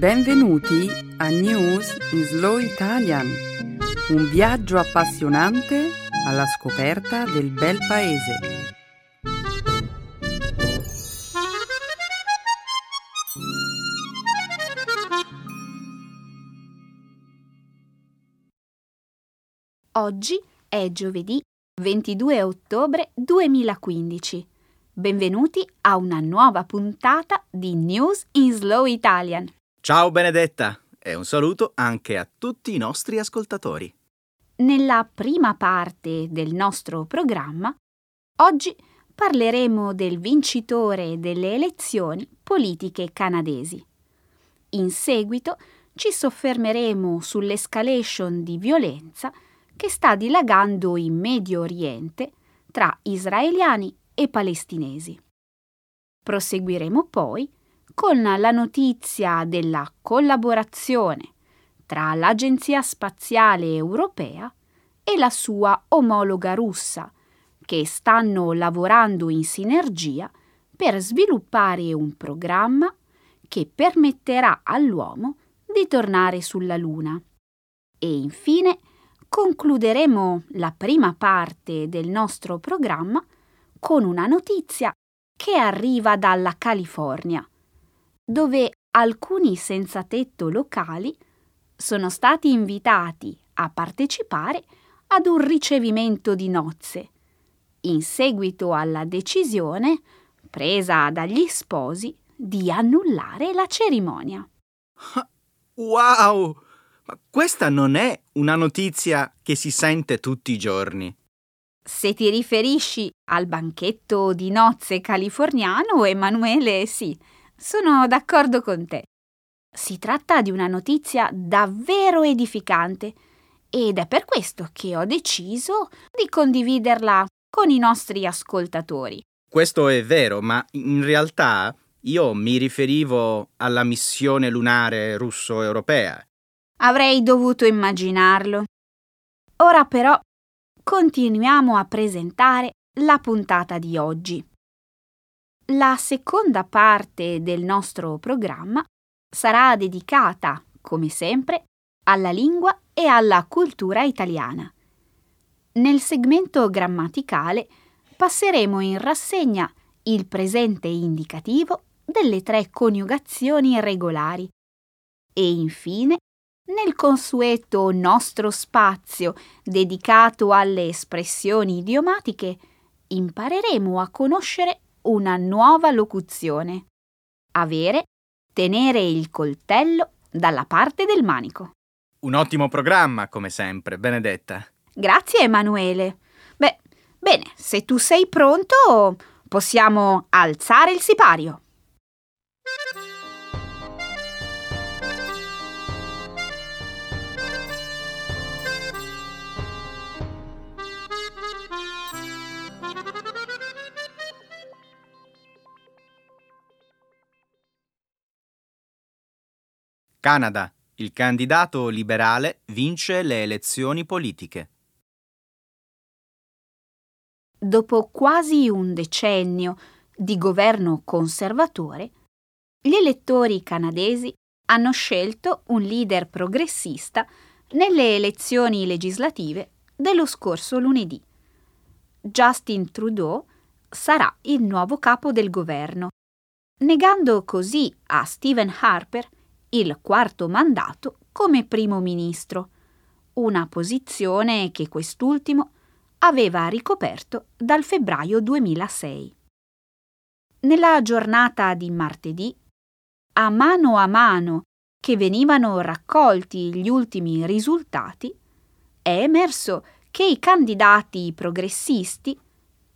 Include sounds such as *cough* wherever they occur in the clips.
Benvenuti a News in Slow Italian, un viaggio appassionante alla scoperta del bel paese. Oggi è giovedì 22 ottobre 2015. Benvenuti a una nuova puntata di News in Slow Italian. Ciao Benedetta e un saluto anche a tutti i nostri ascoltatori. Nella prima parte del nostro programma, oggi parleremo del vincitore delle elezioni politiche canadesi. In seguito ci soffermeremo sull'escalation di violenza che sta dilagando in Medio Oriente tra israeliani e palestinesi. Proseguiremo poi con la notizia della collaborazione tra l'Agenzia Spaziale Europea e la sua omologa russa, che stanno lavorando in sinergia per sviluppare un programma che permetterà all'uomo di tornare sulla Luna. E infine concluderemo la prima parte del nostro programma con una notizia che arriva dalla California, dove alcuni senza tetto locali sono stati invitati a partecipare ad un ricevimento di nozze, in seguito alla decisione presa dagli sposi di annullare la cerimonia. Wow! Ma questa non è una notizia che si sente tutti i giorni. Se ti riferisci al banchetto di nozze californiano, Emanuele, sì, sono d'accordo con te. Si tratta di una notizia davvero edificante ed è per questo che ho deciso di condividerla con i nostri ascoltatori. Questo è vero, ma in realtà io mi riferivo alla missione lunare russo-europea. Avrei dovuto immaginarlo. Ora però continuiamo a presentare la puntata di oggi. La seconda parte del nostro programma sarà dedicata, come sempre, alla lingua e alla cultura italiana. Nel segmento grammaticale passeremo in rassegna il presente indicativo delle tre coniugazioni regolari e infine nel consueto nostro spazio dedicato alle espressioni idiomatiche impareremo a conoscere una nuova locuzione. Avere, tenere il coltello dalla parte del manico. Un ottimo programma, come sempre, Benedetta. Grazie, Emanuele. Beh, bene, se tu sei pronto, possiamo alzare il sipario. Canada. Il candidato liberale vince le elezioni politiche. Dopo quasi un decennio di governo conservatore, gli elettori canadesi hanno scelto un leader progressista nelle elezioni legislative dello scorso lunedì. Justin Trudeau sarà il nuovo capo del governo, negando così a Stephen Harper il quarto mandato come primo ministro, una posizione che quest'ultimo aveva ricoperto dal febbraio 2006. Nella giornata di martedì, a mano a mano che venivano raccolti gli ultimi risultati, è emerso che i candidati progressisti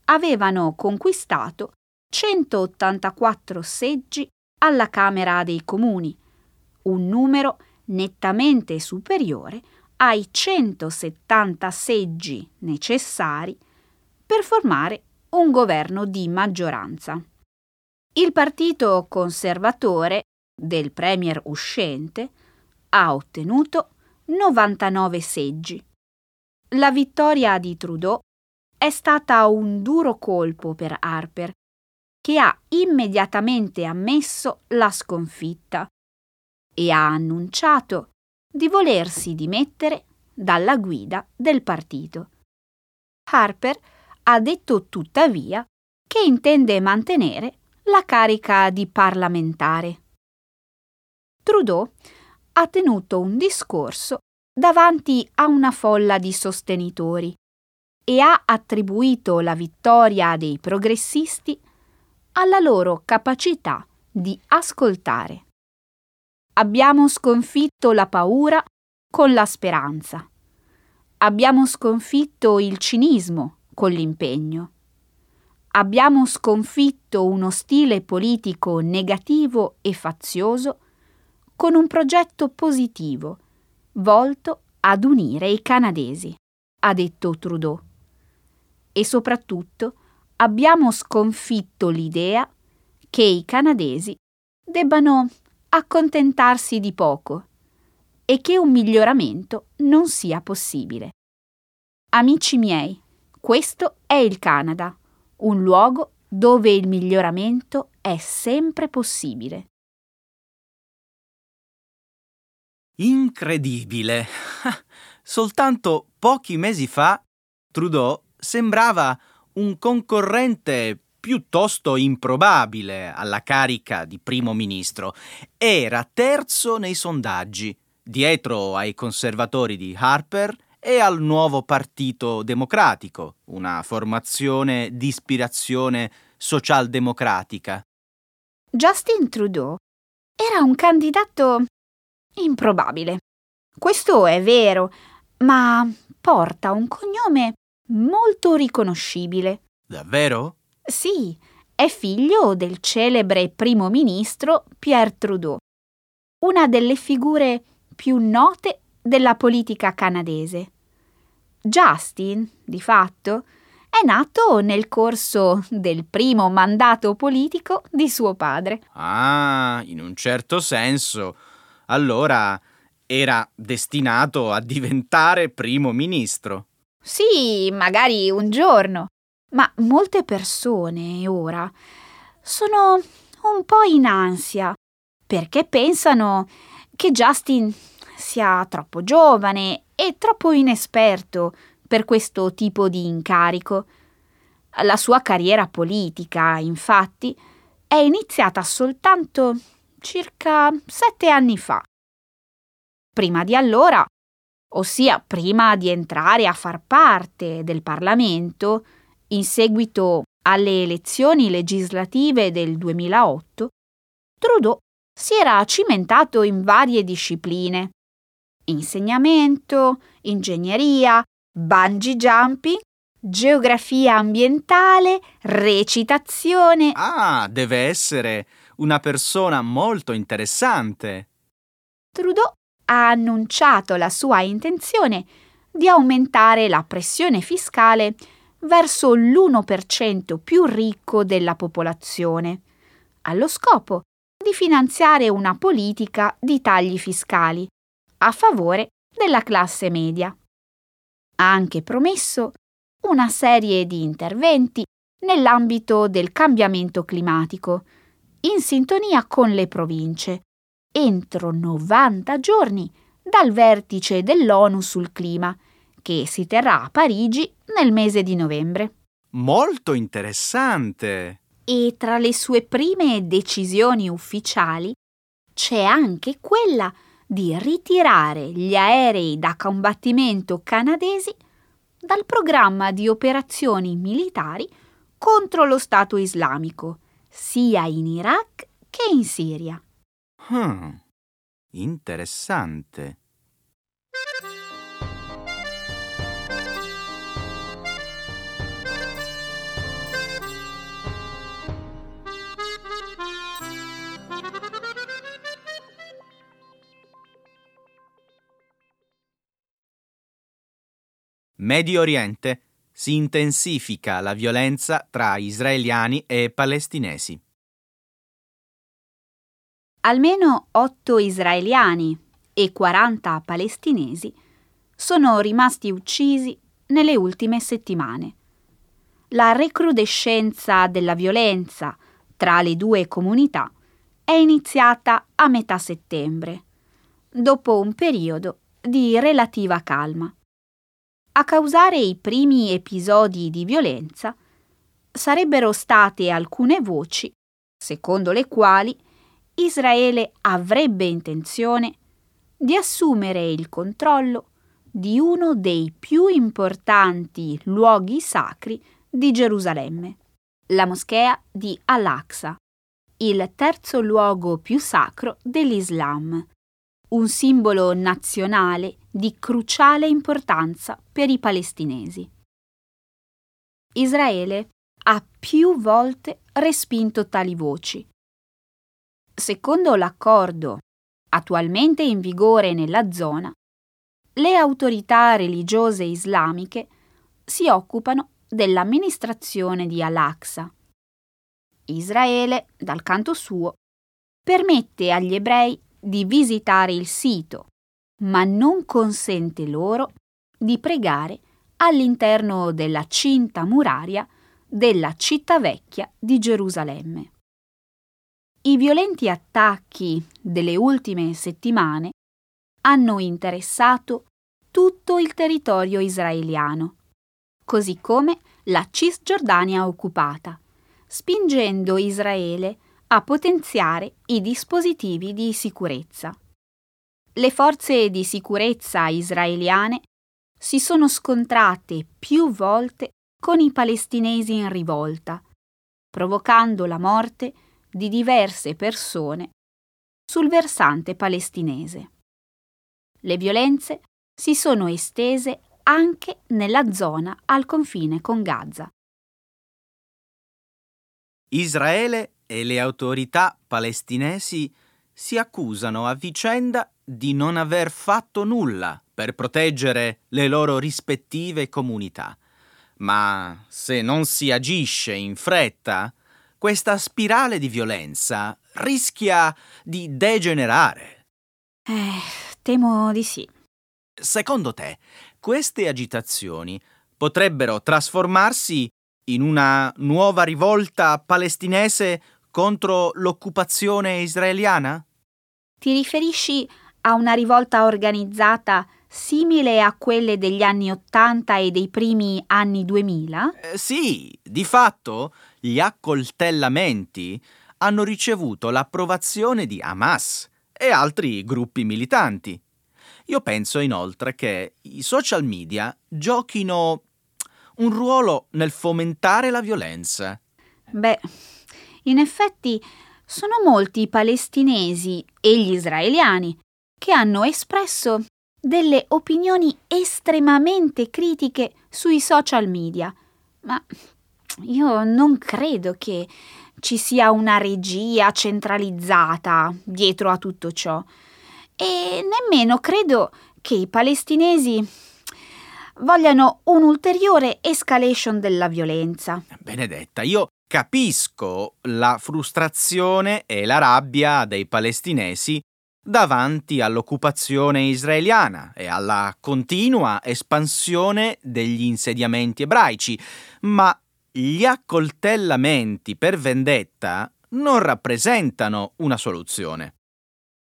avevano conquistato 184 seggi alla Camera dei Comuni, un numero nettamente superiore ai 170 seggi necessari per formare un governo di maggioranza. Il partito conservatore del premier uscente ha ottenuto 99 seggi. La vittoria di Trudeau è stata un duro colpo per Harper, che ha immediatamente ammesso la sconfitta e ha annunciato di volersi dimettere dalla guida del partito. Harper ha detto tuttavia che intende mantenere la carica di parlamentare. Trudeau ha tenuto un discorso davanti a una folla di sostenitori e ha attribuito la vittoria dei progressisti alla loro capacità di ascoltare. Abbiamo sconfitto la paura con la speranza. Abbiamo sconfitto il cinismo con l'impegno. Abbiamo sconfitto uno stile politico negativo e fazioso con un progetto positivo volto ad unire i canadesi, ha detto Trudeau. E soprattutto abbiamo sconfitto l'idea che i canadesi debbano accontentarsi di poco e che un miglioramento non sia possibile. Amici miei, questo è il Canada, un luogo dove il miglioramento è sempre possibile. Incredibile! *laughs* Soltanto pochi mesi fa Trudeau sembrava un concorrente piuttosto improbabile alla carica di primo ministro. Era terzo nei sondaggi, dietro ai conservatori di Harper e al nuovo Partito Democratico, una formazione di ispirazione socialdemocratica. Justin Trudeau era un candidato improbabile. Questo è vero, ma porta un cognome molto riconoscibile. Davvero? Sì, è figlio del celebre primo ministro Pierre Trudeau, una delle figure più note della politica canadese. Justin, di fatto, è nato nel corso del primo mandato politico di suo padre. Ah, in un certo senso. Allora era destinato a diventare primo ministro. Sì, magari un giorno, ma molte persone ora sono un po' in ansia perché pensano che Justin sia troppo giovane e troppo inesperto per questo tipo di incarico. La sua carriera politica, infatti, è iniziata soltanto circa sette anni fa. Prima di allora, ossia prima di entrare a far parte del Parlamento, in seguito alle elezioni legislative del 2008, Trudeau si era cimentato in varie discipline. Insegnamento, ingegneria, bungee jumping, geografia ambientale, recitazione. Ah, deve essere una persona molto interessante. Trudeau ha annunciato la sua intenzione di aumentare la pressione fiscale verso l'1% più ricco della popolazione, allo scopo di finanziare una politica di tagli fiscali a favore della classe media. Ha anche promesso una serie di interventi nell'ambito del cambiamento climatico, in sintonia con le province, entro 90 giorni dal vertice dell'ONU sul clima, che si terrà a Parigi nel mese di novembre. Molto interessante. E tra le sue prime decisioni ufficiali c'è anche quella di ritirare gli aerei da combattimento canadesi dal programma di operazioni militari contro lo Stato islamico, sia in Iraq che in Siria. Hmm, interessante. Medio Oriente si intensifica la violenza tra israeliani e palestinesi. Almeno otto israeliani e 40 palestinesi sono rimasti uccisi nelle ultime settimane. La recrudescenza della violenza tra le due comunità è iniziata a metà settembre, dopo un periodo di relativa calma. A causare i primi episodi di violenza sarebbero state alcune voci, secondo le quali Israele avrebbe intenzione di assumere il controllo di uno dei più importanti luoghi sacri di Gerusalemme, la moschea di Al-Aqsa, il terzo luogo più sacro dell'Islam, un simbolo nazionale di cruciale importanza per i palestinesi. Israele ha più volte respinto tali voci. Secondo l'accordo attualmente in vigore nella zona, le autorità religiose islamiche si occupano dell'amministrazione di Al-Aqsa. Israele, dal canto suo, permette agli ebrei di visitare il sito, ma non consente loro di pregare all'interno della cinta muraria della città vecchia di Gerusalemme. I violenti attacchi delle ultime settimane hanno interessato tutto il territorio israeliano, così come la Cisgiordania occupata, spingendo Israele a potenziare i dispositivi di sicurezza. Le forze di sicurezza israeliane si sono scontrate più volte con i palestinesi in rivolta, provocando la morte di diverse persone sul versante palestinese. Le violenze si sono estese anche nella zona al confine con Gaza. Israele e le autorità palestinesi si accusano a vicenda di non aver fatto nulla per proteggere le loro rispettive comunità. Ma se non si agisce in fretta, questa spirale di violenza rischia di degenerare. Eh, temo di sì. Secondo te, queste agitazioni potrebbero trasformarsi in una nuova rivolta palestinese contro l'occupazione israeliana? Ti riferisci a una rivolta organizzata simile a quelle degli anni Ottanta e dei primi anni 2000? Eh, sì, di fatto gli accoltellamenti hanno ricevuto l'approvazione di Hamas e altri gruppi militanti. Io penso inoltre che i social media giochino un ruolo nel fomentare la violenza. Beh, in effetti sono molti i palestinesi e gli israeliani che hanno espresso delle opinioni estremamente critiche sui social media, ma io non credo che ci sia una regia centralizzata dietro a tutto ciò e nemmeno credo che i palestinesi vogliano un'ulteriore escalation della violenza. Benedetta, io capisco la frustrazione e la rabbia dei palestinesi davanti all'occupazione israeliana e alla continua espansione degli insediamenti ebraici, ma gli accoltellamenti per vendetta non rappresentano una soluzione.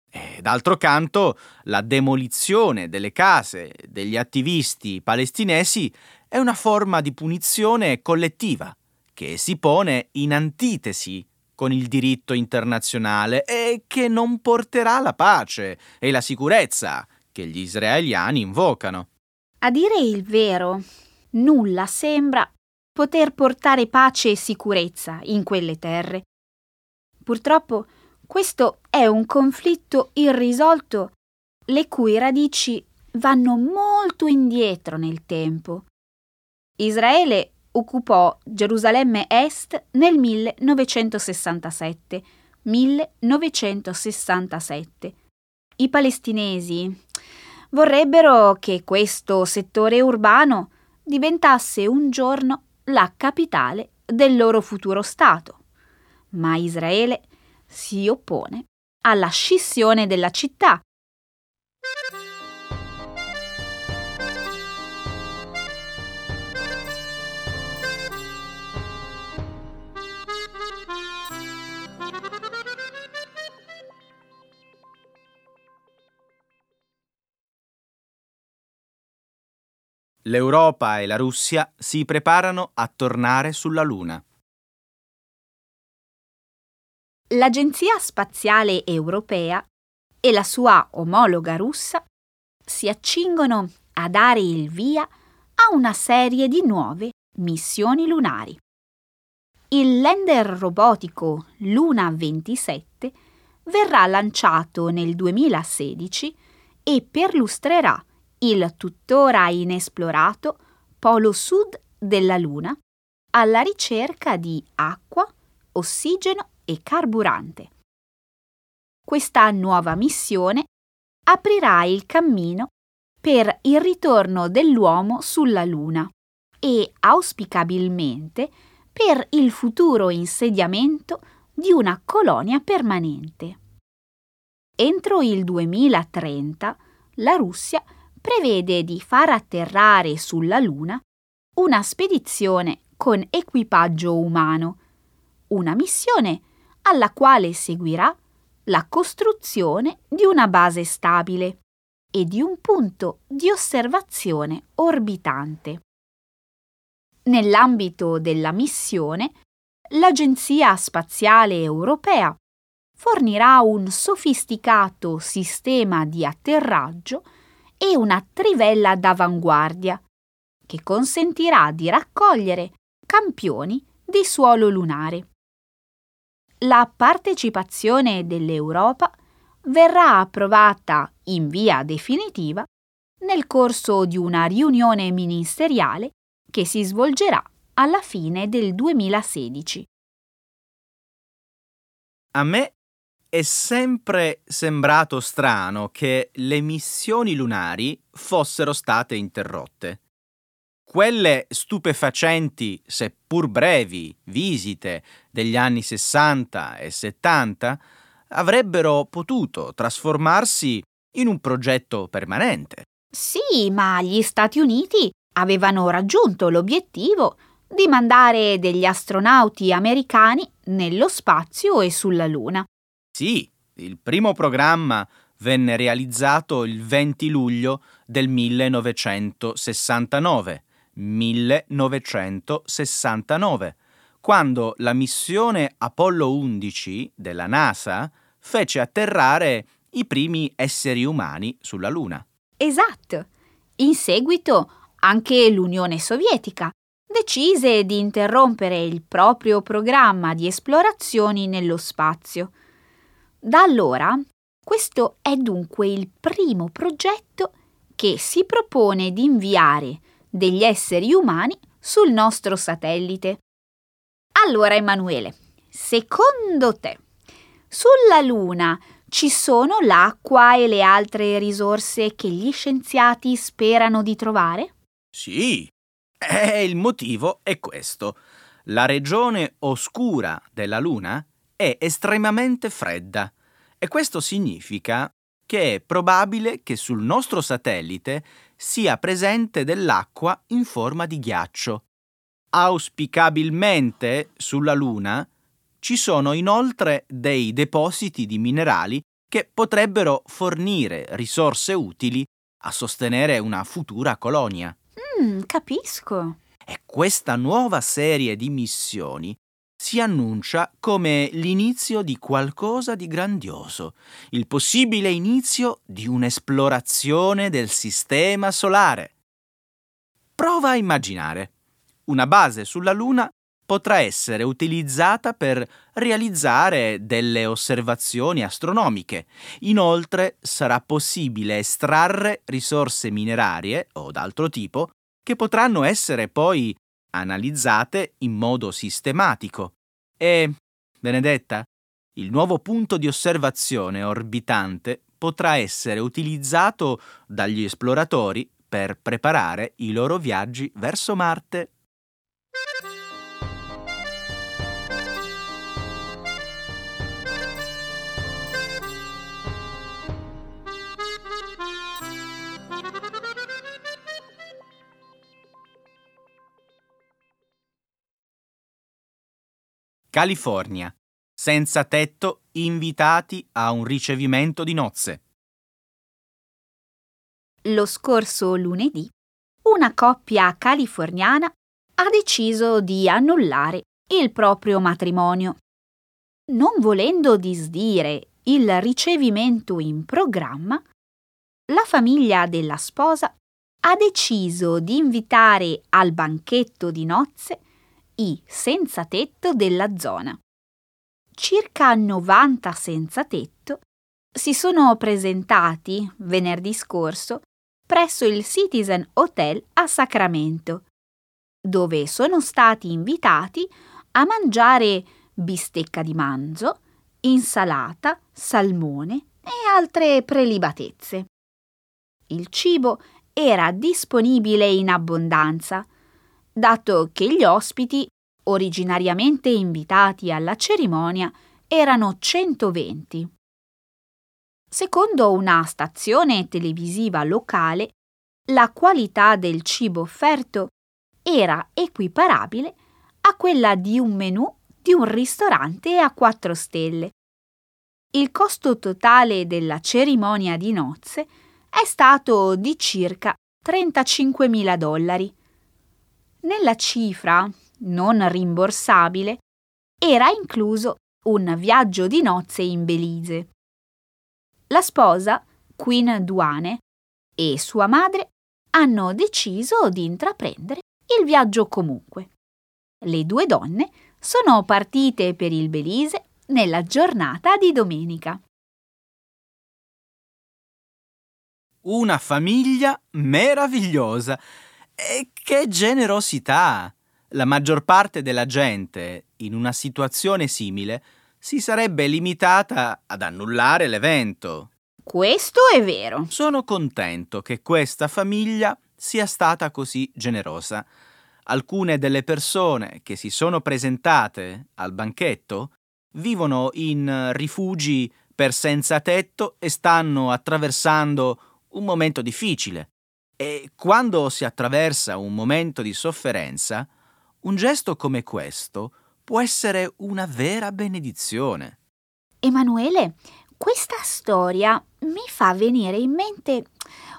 E d'altro canto, la demolizione delle case degli attivisti palestinesi è una forma di punizione collettiva che si pone in antitesi con il diritto internazionale e che non porterà la pace e la sicurezza che gli israeliani invocano. A dire il vero, nulla sembra poter portare pace e sicurezza in quelle terre. Purtroppo questo è un conflitto irrisolto le cui radici vanno molto indietro nel tempo. Israele occupò Gerusalemme Est nel 1967. 1967. I palestinesi vorrebbero che questo settore urbano diventasse un giorno la capitale del loro futuro Stato. Ma Israele si oppone alla scissione della città L'Europa e la Russia si preparano a tornare sulla Luna. L'Agenzia Spaziale Europea e la sua omologa russa si accingono a dare il via a una serie di nuove missioni lunari. Il lander robotico Luna 27 verrà lanciato nel 2016 e perlustrerà il tuttora inesplorato polo sud della Luna alla ricerca di acqua, ossigeno e carburante. Questa nuova missione aprirà il cammino per il ritorno dell'uomo sulla Luna e auspicabilmente per il futuro insediamento di una colonia permanente. Entro il 2030 la Russia prevede di far atterrare sulla Luna una spedizione con equipaggio umano, una missione alla quale seguirà la costruzione di una base stabile e di un punto di osservazione orbitante. Nell'ambito della missione, l'Agenzia Spaziale Europea fornirà un sofisticato sistema di atterraggio e una trivella d'avanguardia che consentirà di raccogliere campioni di suolo lunare. La partecipazione dell'Europa verrà approvata in via definitiva nel corso di una riunione ministeriale che si svolgerà alla fine del 2016. A me è sempre sembrato strano che le missioni lunari fossero state interrotte. Quelle stupefacenti, seppur brevi, visite degli anni 60 e 70 avrebbero potuto trasformarsi in un progetto permanente. Sì, ma gli Stati Uniti avevano raggiunto l'obiettivo di mandare degli astronauti americani nello spazio e sulla Luna. Sì, il primo programma venne realizzato il 20 luglio del 1969. 1969, quando la missione Apollo 11 della NASA fece atterrare i primi esseri umani sulla Luna. Esatto. In seguito anche l'Unione Sovietica decise di interrompere il proprio programma di esplorazioni nello spazio. Da allora, questo è dunque il primo progetto che si propone di inviare degli esseri umani sul nostro satellite. Allora, Emanuele, secondo te, sulla Luna ci sono l'acqua e le altre risorse che gli scienziati sperano di trovare? Sì, e il motivo è questo. La regione oscura della Luna è estremamente fredda e questo significa che è probabile che sul nostro satellite sia presente dell'acqua in forma di ghiaccio. Auspicabilmente sulla Luna ci sono inoltre dei depositi di minerali che potrebbero fornire risorse utili a sostenere una futura colonia. Mm, capisco. E questa nuova serie di missioni si annuncia come l'inizio di qualcosa di grandioso, il possibile inizio di un'esplorazione del sistema solare. Prova a immaginare. Una base sulla Luna potrà essere utilizzata per realizzare delle osservazioni astronomiche. Inoltre sarà possibile estrarre risorse minerarie o d'altro tipo che potranno essere poi analizzate in modo sistematico. E, Benedetta, il nuovo punto di osservazione orbitante potrà essere utilizzato dagli esploratori per preparare i loro viaggi verso Marte. California. Senza tetto, invitati a un ricevimento di nozze. Lo scorso lunedì, una coppia californiana ha deciso di annullare il proprio matrimonio. Non volendo disdire il ricevimento in programma, la famiglia della sposa ha deciso di invitare al banchetto di nozze i senza tetto della zona. Circa 90 senza tetto si sono presentati venerdì scorso presso il Citizen Hotel a Sacramento, dove sono stati invitati a mangiare bistecca di manzo, insalata, salmone e altre prelibatezze. Il cibo era disponibile in abbondanza, dato che gli ospiti, originariamente invitati alla cerimonia, erano 120. Secondo una stazione televisiva locale, la qualità del cibo offerto era equiparabile a quella di un menù di un ristorante a quattro stelle. Il costo totale della cerimonia di nozze è stato di circa 35.000 dollari. Nella cifra, non rimborsabile, era incluso un viaggio di nozze in Belize. La sposa, Queen Duane, e sua madre hanno deciso di intraprendere il viaggio comunque. Le due donne sono partite per il Belize nella giornata di domenica. Una famiglia meravigliosa. E che generosità! La maggior parte della gente, in una situazione simile, si sarebbe limitata ad annullare l'evento. Questo è vero. Sono contento che questa famiglia sia stata così generosa. Alcune delle persone che si sono presentate al banchetto vivono in rifugi per senza tetto e stanno attraversando un momento difficile. E quando si attraversa un momento di sofferenza, un gesto come questo può essere una vera benedizione. Emanuele, questa storia mi fa venire in mente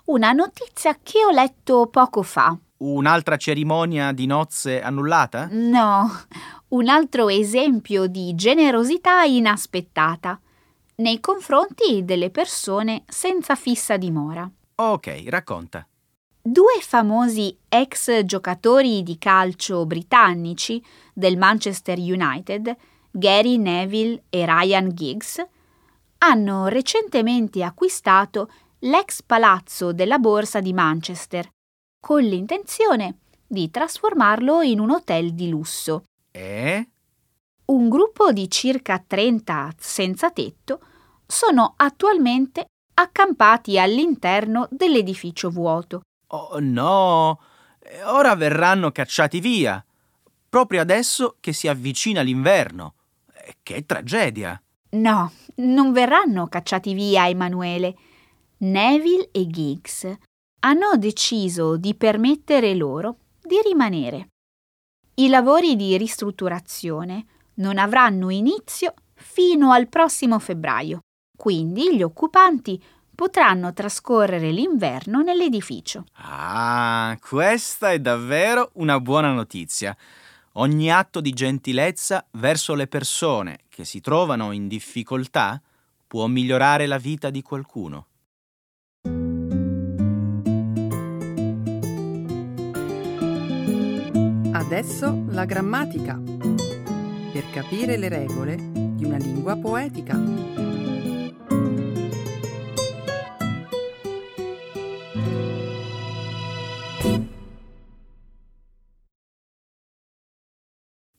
una notizia che ho letto poco fa. Un'altra cerimonia di nozze annullata? No, un altro esempio di generosità inaspettata nei confronti delle persone senza fissa dimora. Ok, racconta. Due famosi ex giocatori di calcio britannici del Manchester United, Gary Neville e Ryan Giggs, hanno recentemente acquistato l'ex palazzo della Borsa di Manchester, con l'intenzione di trasformarlo in un hotel di lusso. E? Un gruppo di circa 30 senza tetto sono attualmente accampati all'interno dell'edificio vuoto. Oh no! Ora verranno cacciati via, proprio adesso che si avvicina l'inverno. Che tragedia! No, non verranno cacciati via, Emanuele. Neville e Giggs hanno deciso di permettere loro di rimanere. I lavori di ristrutturazione non avranno inizio fino al prossimo febbraio, quindi gli occupanti potranno trascorrere l'inverno nell'edificio. Ah, questa è davvero una buona notizia. Ogni atto di gentilezza verso le persone che si trovano in difficoltà può migliorare la vita di qualcuno. Adesso la grammatica. Per capire le regole di una lingua poetica.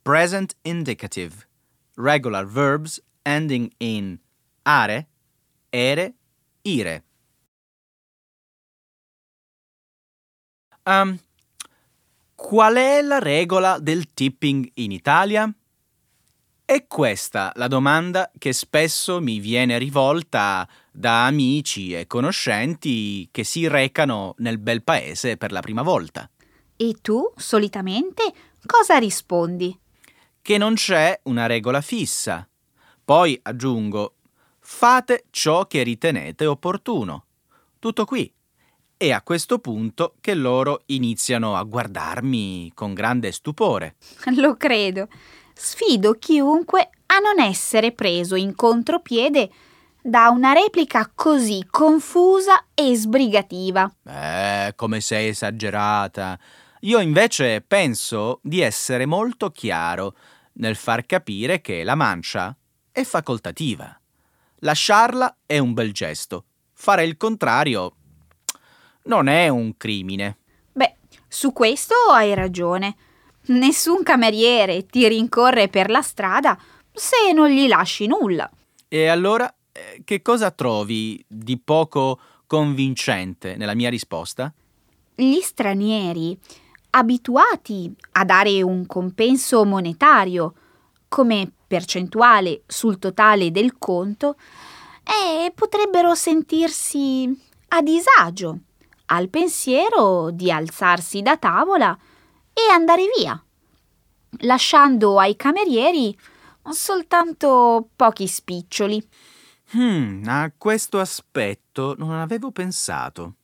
Present indicative. Regular verbs ending in are, ere, ire. Um, qual è la regola del tipping in Italia? È questa la domanda che spesso mi viene rivolta da amici e conoscenti che si recano nel bel paese per la prima volta. E tu, solitamente, cosa rispondi? Che non c'è una regola fissa. Poi aggiungo, fate ciò che ritenete opportuno. Tutto qui. È a questo punto che loro iniziano a guardarmi con grande stupore. *laughs* Lo credo. Sfido chiunque a non essere preso in contropiede da una replica così confusa e sbrigativa. Eh, come sei esagerata. Io invece penso di essere molto chiaro nel far capire che la mancia è facoltativa. Lasciarla è un bel gesto. Fare il contrario non è un crimine. Beh, su questo hai ragione. Nessun cameriere ti rincorre per la strada se non gli lasci nulla. E allora, eh, che cosa trovi di poco convincente nella mia risposta? Gli stranieri, abituati a dare un compenso monetario come percentuale sul totale del conto, eh, potrebbero sentirsi a disagio al pensiero di alzarsi da tavola e andare via, lasciando ai camerieri soltanto pochi spiccioli. Hmm, a questo aspetto non avevo pensato.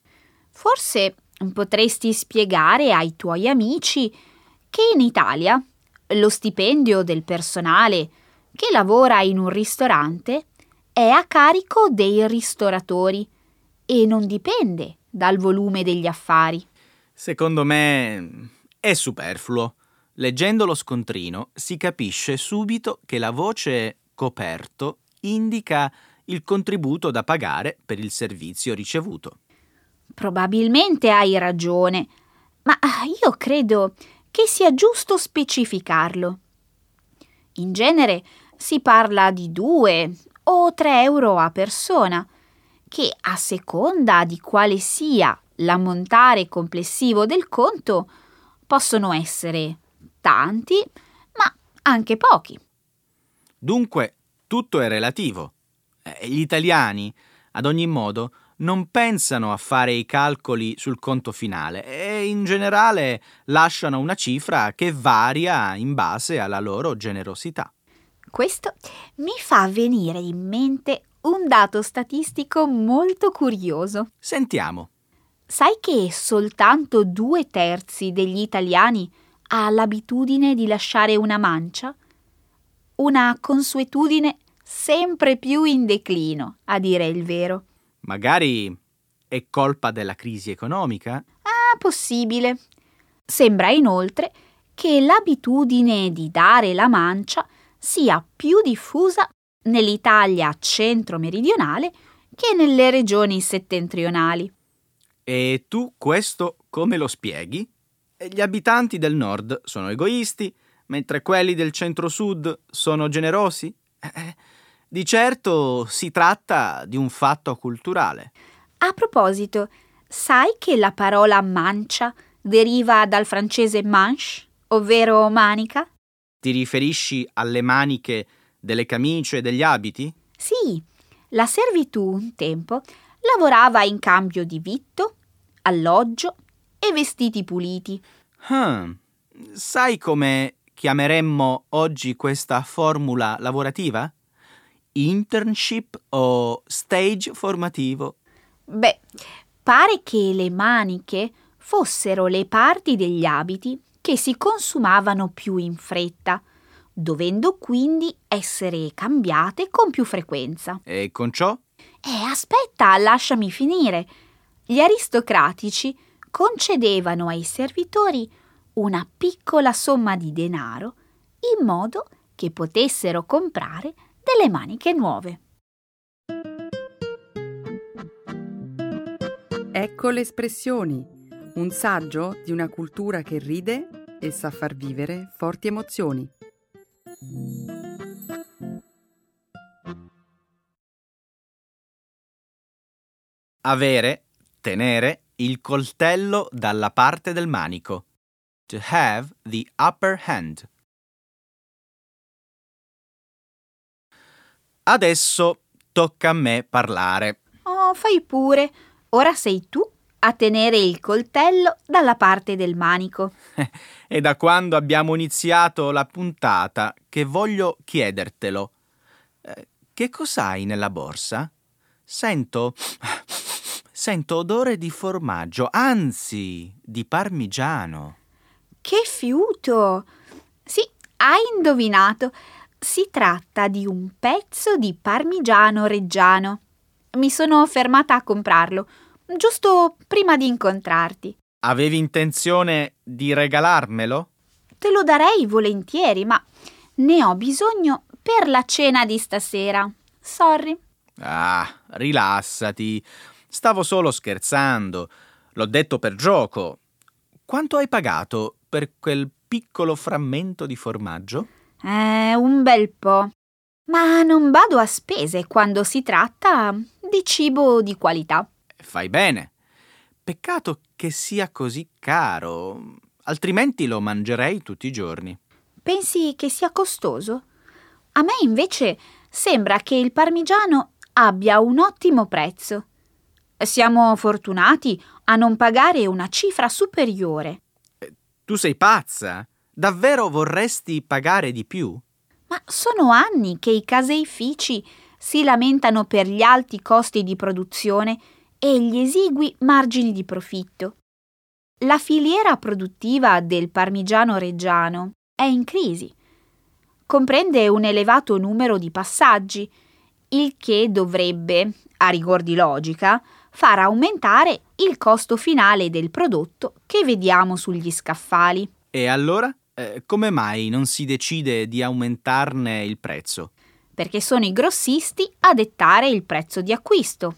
Forse potresti spiegare ai tuoi amici che in Italia lo stipendio del personale che lavora in un ristorante è a carico dei ristoratori e non dipende dal volume degli affari. Secondo me è superfluo. Leggendo lo scontrino si capisce subito che la voce coperto indica il contributo da pagare per il servizio ricevuto. Probabilmente hai ragione, ma io credo che sia giusto specificarlo. In genere si parla di 2 o 3 euro a persona, che a seconda di quale sia l'ammontare complessivo del conto possono essere tanti, ma anche pochi. Dunque, tutto è relativo. Eh, gli italiani, ad ogni modo, non pensano a fare i calcoli sul conto finale e in generale lasciano una cifra che varia in base alla loro generosità. Questo mi fa venire in mente un dato statistico molto curioso. Sentiamo. Sai che soltanto due terzi degli italiani ha l'abitudine di lasciare una mancia? Una consuetudine sempre più in declino, a dire il vero. Magari è colpa della crisi economica? Ah, possibile. Sembra inoltre che l'abitudine di dare la mancia sia più diffusa nell'Italia centro-meridionale che nelle regioni settentrionali. E tu questo come lo spieghi? Gli abitanti del nord sono egoisti, mentre quelli del centro-sud sono generosi? Eh, di certo si tratta di un fatto culturale. A proposito, sai che la parola mancia deriva dal francese manche, ovvero manica? Ti riferisci alle maniche delle camicie e degli abiti? Sì, la servitù un tempo lavorava in cambio di vitto, alloggio e vestiti puliti. Ah, sai come chiameremmo oggi questa formula lavorativa? Internship o stage formativo? Beh, pare che le maniche fossero le parti degli abiti che si consumavano più in fretta, dovendo quindi essere cambiate con più frequenza. E con ciò? Eh, aspetta, lasciami finire. Gli aristocratici concedevano ai servitori una piccola somma di denaro in modo che potessero comprare delle maniche nuove. Ecco le espressioni un saggio di una cultura che ride e sa far vivere forti emozioni. Avere, tenere il coltello dalla parte del manico. To have the upper hand. Adesso tocca a me parlare. Oh, fai pure. Ora sei tu a tenere il coltello dalla parte del manico. È *laughs* da quando abbiamo iniziato la puntata che voglio chiedertelo. Eh, che cos'hai nella borsa? Sento *laughs* Sento odore di formaggio, anzi, di parmigiano. Che fiuto! Sì, hai indovinato. Si tratta di un pezzo di parmigiano reggiano. Mi sono fermata a comprarlo, giusto prima di incontrarti. Avevi intenzione di regalarmelo? Te lo darei volentieri, ma ne ho bisogno per la cena di stasera. Sorry. Ah, rilassati. Stavo solo scherzando. L'ho detto per gioco. Quanto hai pagato per quel piccolo frammento di formaggio? Eh, un bel po'. Ma non vado a spese quando si tratta di cibo di qualità. Fai bene. Peccato che sia così caro, altrimenti lo mangerei tutti i giorni. Pensi che sia costoso? A me invece sembra che il parmigiano abbia un ottimo prezzo. Siamo fortunati a non pagare una cifra superiore. Tu sei pazza? Davvero vorresti pagare di più? Ma sono anni che i caseifici si lamentano per gli alti costi di produzione e gli esigui margini di profitto. La filiera produttiva del parmigiano reggiano è in crisi. Comprende un elevato numero di passaggi, il che dovrebbe, a rigor di logica, far aumentare il costo finale del prodotto che vediamo sugli scaffali. E allora? Eh, come mai non si decide di aumentarne il prezzo? Perché sono i grossisti a dettare il prezzo di acquisto.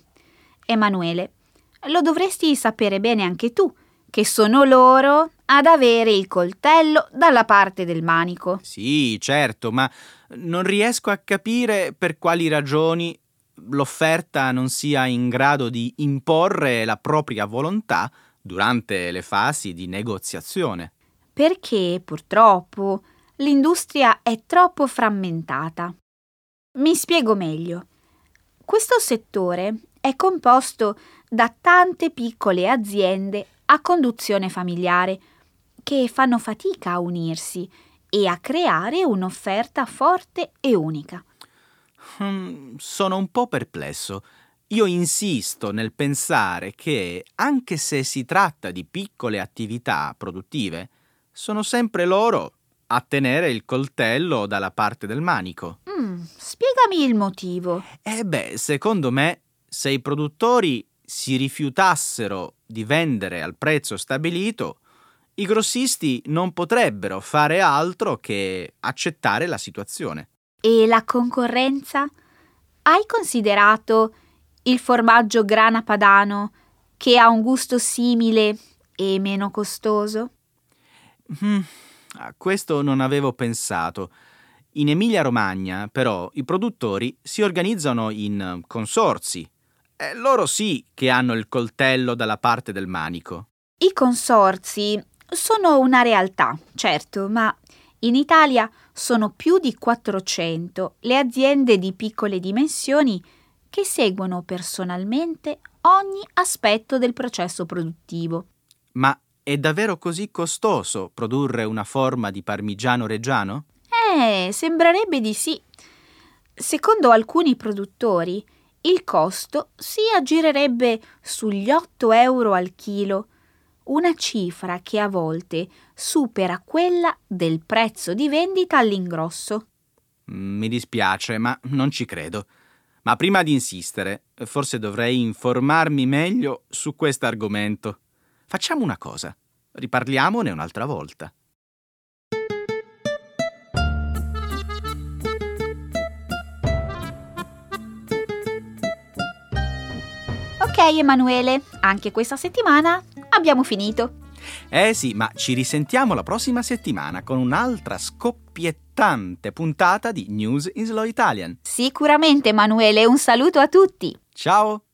Emanuele, lo dovresti sapere bene anche tu, che sono loro ad avere il coltello dalla parte del manico. Sì, certo, ma non riesco a capire per quali ragioni l'offerta non sia in grado di imporre la propria volontà durante le fasi di negoziazione. Perché, purtroppo, l'industria è troppo frammentata. Mi spiego meglio. Questo settore è composto da tante piccole aziende a conduzione familiare che fanno fatica a unirsi e a creare un'offerta forte e unica. Hmm, sono un po' perplesso. Io insisto nel pensare che, anche se si tratta di piccole attività produttive, sono sempre loro a tenere il coltello dalla parte del manico. Mm, spiegami il motivo. Eh beh, secondo me, se i produttori si rifiutassero di vendere al prezzo stabilito, i grossisti non potrebbero fare altro che accettare la situazione. E la concorrenza? Hai considerato il formaggio grana padano che ha un gusto simile e meno costoso? Mm, a questo non avevo pensato. In Emilia-Romagna, però, i produttori si organizzano in consorzi. E loro sì che hanno il coltello dalla parte del manico. I consorzi sono una realtà, certo, ma in Italia sono più di 400 le aziende di piccole dimensioni che seguono personalmente ogni aspetto del processo produttivo. Ma è davvero così costoso produrre una forma di parmigiano reggiano? Eh, sembrerebbe di sì. Secondo alcuni produttori, il costo si aggirerebbe sugli 8 euro al chilo, una cifra che a volte supera quella del prezzo di vendita all'ingrosso. Mm, mi dispiace, ma non ci credo. Ma prima di insistere, forse dovrei informarmi meglio su questo argomento. Facciamo una cosa. Riparliamone un'altra volta. Ok Emanuele, anche questa settimana abbiamo finito. Eh sì, ma ci risentiamo la prossima settimana con un'altra scoppiettante puntata di News in Slow Italian. Sicuramente Emanuele, un saluto a tutti. Ciao!